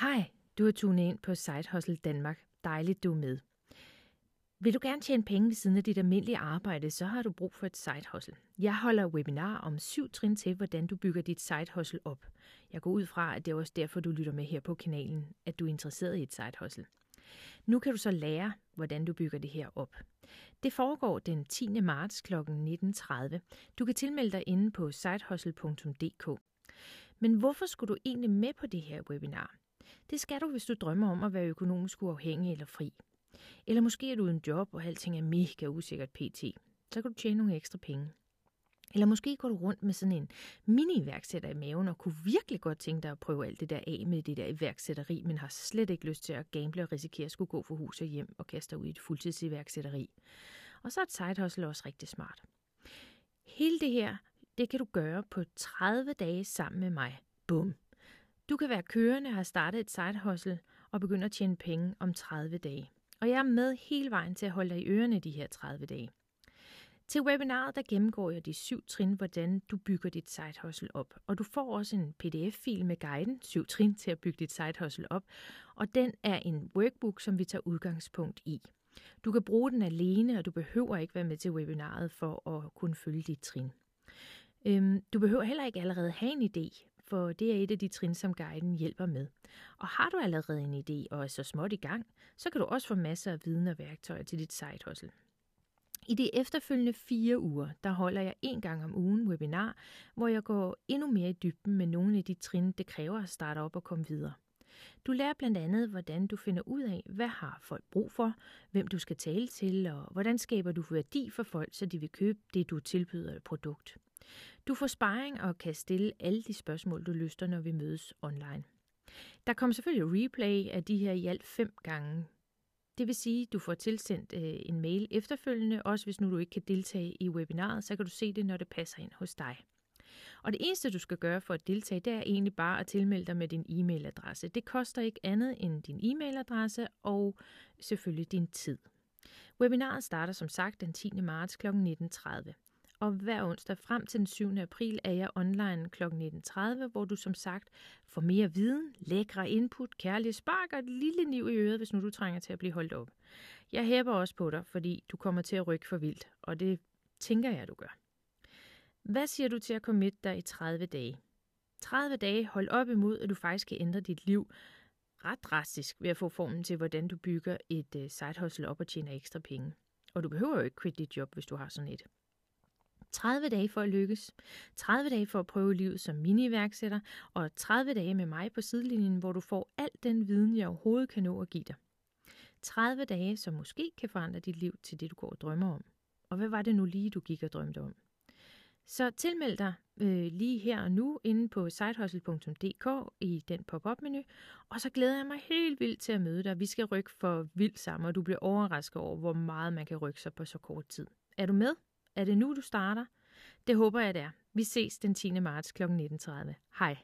Hej, du er tunet ind på Side Hustle Danmark. Dejligt, du er med. Vil du gerne tjene penge ved siden af dit almindelige arbejde, så har du brug for et side hustle. Jeg holder webinar om syv trin til, hvordan du bygger dit side hustle op. Jeg går ud fra, at det er også derfor, du lytter med her på kanalen, at du er interesseret i et side hustle. Nu kan du så lære, hvordan du bygger det her op. Det foregår den 10. marts kl. 19.30. Du kan tilmelde dig inde på sidehustle.dk. Men hvorfor skulle du egentlig med på det her webinar? Det skal du, hvis du drømmer om at være økonomisk uafhængig eller fri. Eller måske er du uden job, og alting er mega usikkert pt. Så kan du tjene nogle ekstra penge. Eller måske går du rundt med sådan en mini-iværksætter i maven og kunne virkelig godt tænke dig at prøve alt det der af med det der iværksætteri, men har slet ikke lyst til at gamble og risikere at skulle gå for hus og hjem og kaste dig ud i et fuldtidsiværksætteri. Og så er et side hustle også rigtig smart. Hele det her, det kan du gøre på 30 dage sammen med mig. Bum. Du kan være kørende og have startet et side hustle og begynde at tjene penge om 30 dage. Og jeg er med hele vejen til at holde dig i ørerne de her 30 dage. Til webinaret der gennemgår jeg de syv trin, hvordan du bygger dit side hustle op. Og du får også en pdf-fil med guiden, syv trin til at bygge dit side hustle op. Og den er en workbook, som vi tager udgangspunkt i. Du kan bruge den alene, og du behøver ikke være med til webinaret for at kunne følge dit trin. Øhm, du behøver heller ikke allerede have en idé, for det er et af de trin, som guiden hjælper med. Og har du allerede en idé og er så småt i gang, så kan du også få masser af viden og værktøjer til dit side hustle. I de efterfølgende fire uger, der holder jeg en gang om ugen webinar, hvor jeg går endnu mere i dybden med nogle af de trin, det kræver at starte op og komme videre. Du lærer blandt andet, hvordan du finder ud af, hvad har folk brug for, hvem du skal tale til, og hvordan skaber du værdi for folk, så de vil købe det, du tilbyder et produkt. Du får sparring og kan stille alle de spørgsmål, du lyster, når vi mødes online. Der kommer selvfølgelig replay af de her i alt fem gange. Det vil sige, at du får tilsendt øh, en mail efterfølgende, også hvis nu du ikke kan deltage i webinaret, så kan du se det, når det passer ind hos dig. Og det eneste, du skal gøre for at deltage, det er egentlig bare at tilmelde dig med din e-mailadresse. Det koster ikke andet end din e-mailadresse og selvfølgelig din tid. Webinaret starter som sagt den 10. marts kl. 19.30 og hver onsdag frem til den 7. april er jeg online kl. 19.30, hvor du som sagt får mere viden, lækre input, kærlige spark og et lille niv i øret, hvis nu du trænger til at blive holdt op. Jeg hæber også på dig, fordi du kommer til at rykke for vildt, og det tænker jeg, du gør. Hvad siger du til at komme dig i 30 dage? 30 dage hold op imod, at du faktisk kan ændre dit liv ret drastisk ved at få formen til, hvordan du bygger et øh, side hustle op og tjener ekstra penge. Og du behøver jo ikke quit dit job, hvis du har sådan et. 30 dage for at lykkes, 30 dage for at prøve livet som mini-iværksætter, og 30 dage med mig på sidelinjen, hvor du får al den viden, jeg overhovedet kan nå at give dig. 30 dage, som måske kan forandre dit liv til det, du går og drømmer om. Og hvad var det nu lige, du gik og drømte om? Så tilmeld dig øh, lige her og nu inde på sitehustle.dk i den pop-up-menu, og så glæder jeg mig helt vildt til at møde dig. Vi skal rykke for vildt sammen, og du bliver overrasket over, hvor meget man kan rykke sig på så kort tid. Er du med? Er det nu, du starter? Det håber jeg, det er. Vi ses den 10. marts kl. 19.30. Hej.